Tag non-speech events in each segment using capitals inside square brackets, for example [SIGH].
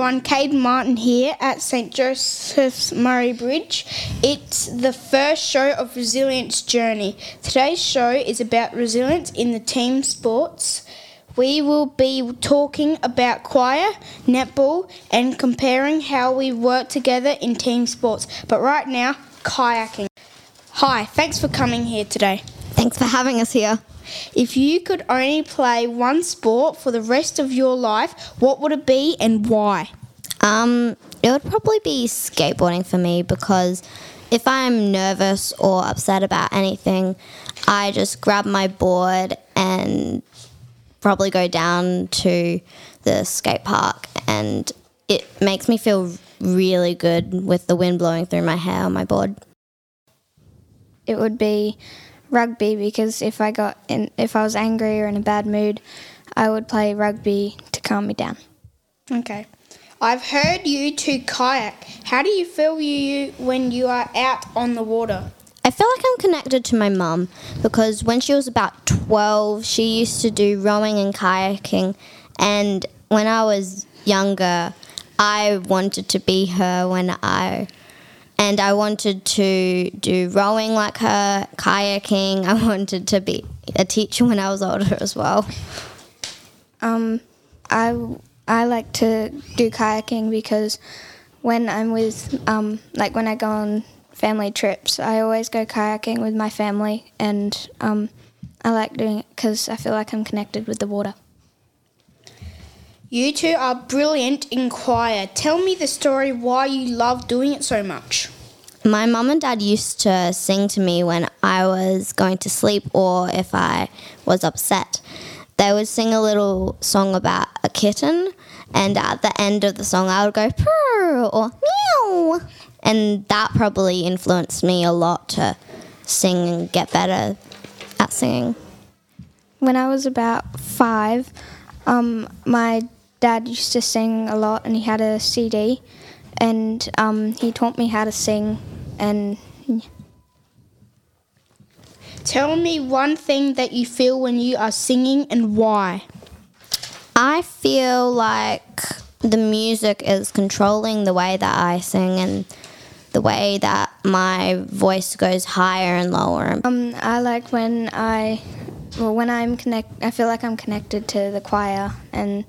everyone, Caden Martin here at St Joseph's Murray Bridge. It's the first show of Resilience Journey. Today's show is about resilience in the team sports. We will be talking about choir, netball, and comparing how we work together in team sports. But right now, kayaking. Hi, thanks for coming here today. Thanks for having us here. If you could only play one sport for the rest of your life, what would it be and why? Um, it would probably be skateboarding for me because if I'm nervous or upset about anything, I just grab my board and probably go down to the skate park and it makes me feel really good with the wind blowing through my hair on my board. It would be rugby because if I got in, if I was angry or in a bad mood, I would play rugby to calm me down. Okay. I've heard you two kayak. How do you feel you when you are out on the water? I feel like I'm connected to my mum because when she was about 12, she used to do rowing and kayaking. And when I was younger, I wanted to be her when I and I wanted to do rowing like her, kayaking. [LAUGHS] I wanted to be a teacher when I was older as well. Um, I I like to do kayaking because when I'm with um, like when I go on family trips, I always go kayaking with my family, and um, I like doing it because I feel like I'm connected with the water. You two are brilliant in choir. Tell me the story why you love doing it so much. My mum and dad used to sing to me when I was going to sleep or if I was upset. They would sing a little song about a kitten, and at the end of the song, I would go purr or meow. And that probably influenced me a lot to sing and get better at singing. When I was about five, um, my dad used to sing a lot, and he had a CD, and um, he taught me how to sing. And Tell me one thing that you feel when you are singing and why. I feel like the music is controlling the way that I sing and the way that my voice goes higher and lower. um, I like when I, well, when I'm connect, I feel like I'm connected to the choir, and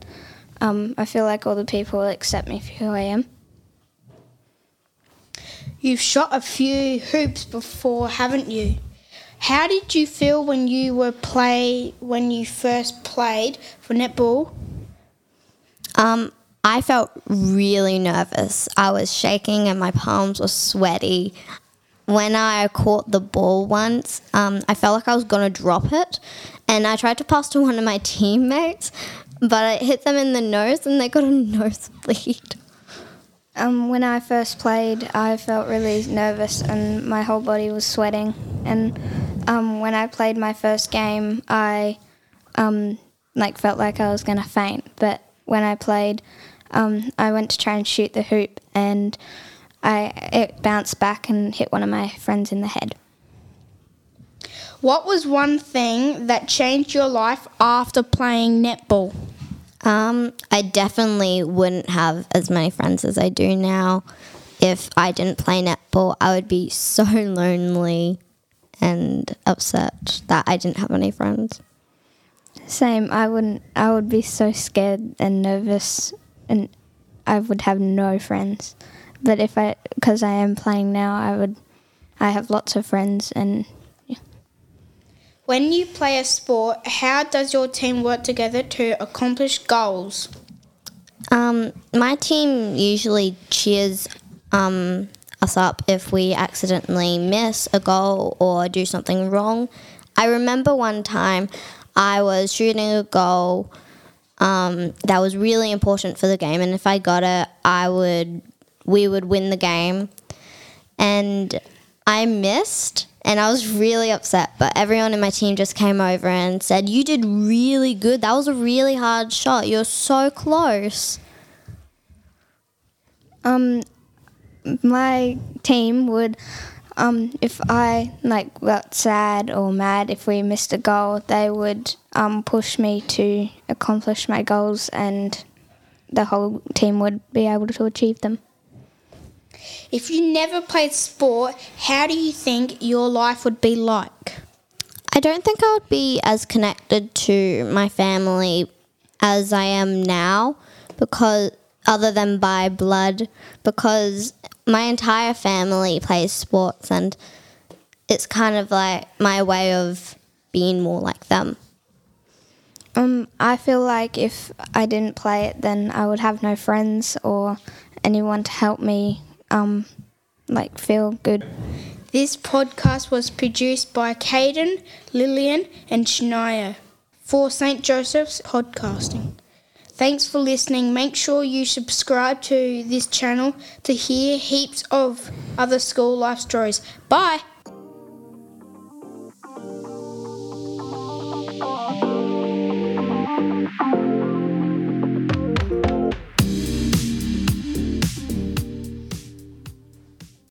um, I feel like all the people accept me for who I am. You've shot a few hoops before, haven't you? How did you feel when you were play when you first played for netball? Um, I felt really nervous. I was shaking and my palms were sweaty. When I caught the ball once, um, I felt like I was going to drop it. And I tried to pass to one of my teammates, but it hit them in the nose and they got a [LAUGHS] nosebleed. Um, when I first played, I felt really nervous and my whole body was sweating. And um, when I played my first game, I um, like felt like I was gonna faint. But when I played, um, I went to try and shoot the hoop, and I it bounced back and hit one of my friends in the head. What was one thing that changed your life after playing netball? Um, I definitely wouldn't have as many friends as I do now. If I didn't play netball, I would be so lonely and upset that I didn't have any friends. Same. I wouldn't. I would be so scared and nervous, and I would have no friends. But if I, because I am playing now, I would. I have lots of friends, and When you play a sport, how does your team work together to accomplish goals? Um, my team usually cheers um, us up if we accidentally miss a goal or do something wrong. I remember one time I was shooting a goal um, that was really important for the game, and if I got it, I would we would win the game. And I missed, and I was really upset. But everyone in my team just came over and said, "You did really good. That was a really hard shot. You're so close." um, my team would. Um, if I like got sad or mad if we missed a goal, they would um, push me to accomplish my goals and the whole team would be able to achieve them. If you never played sport, how do you think your life would be like? I don't think I would be as connected to my family as I am now because other than by blood because my entire family plays sports and it's kind of like my way of being more like them. Um, I feel like if I didn't play it, then I would have no friends or anyone to help me, um, like feel good. This podcast was produced by Caden, Lillian, and Shania for St. Joseph's Podcasting. Thanks for listening. Make sure you subscribe to this channel to hear heaps of other school life stories. Bye.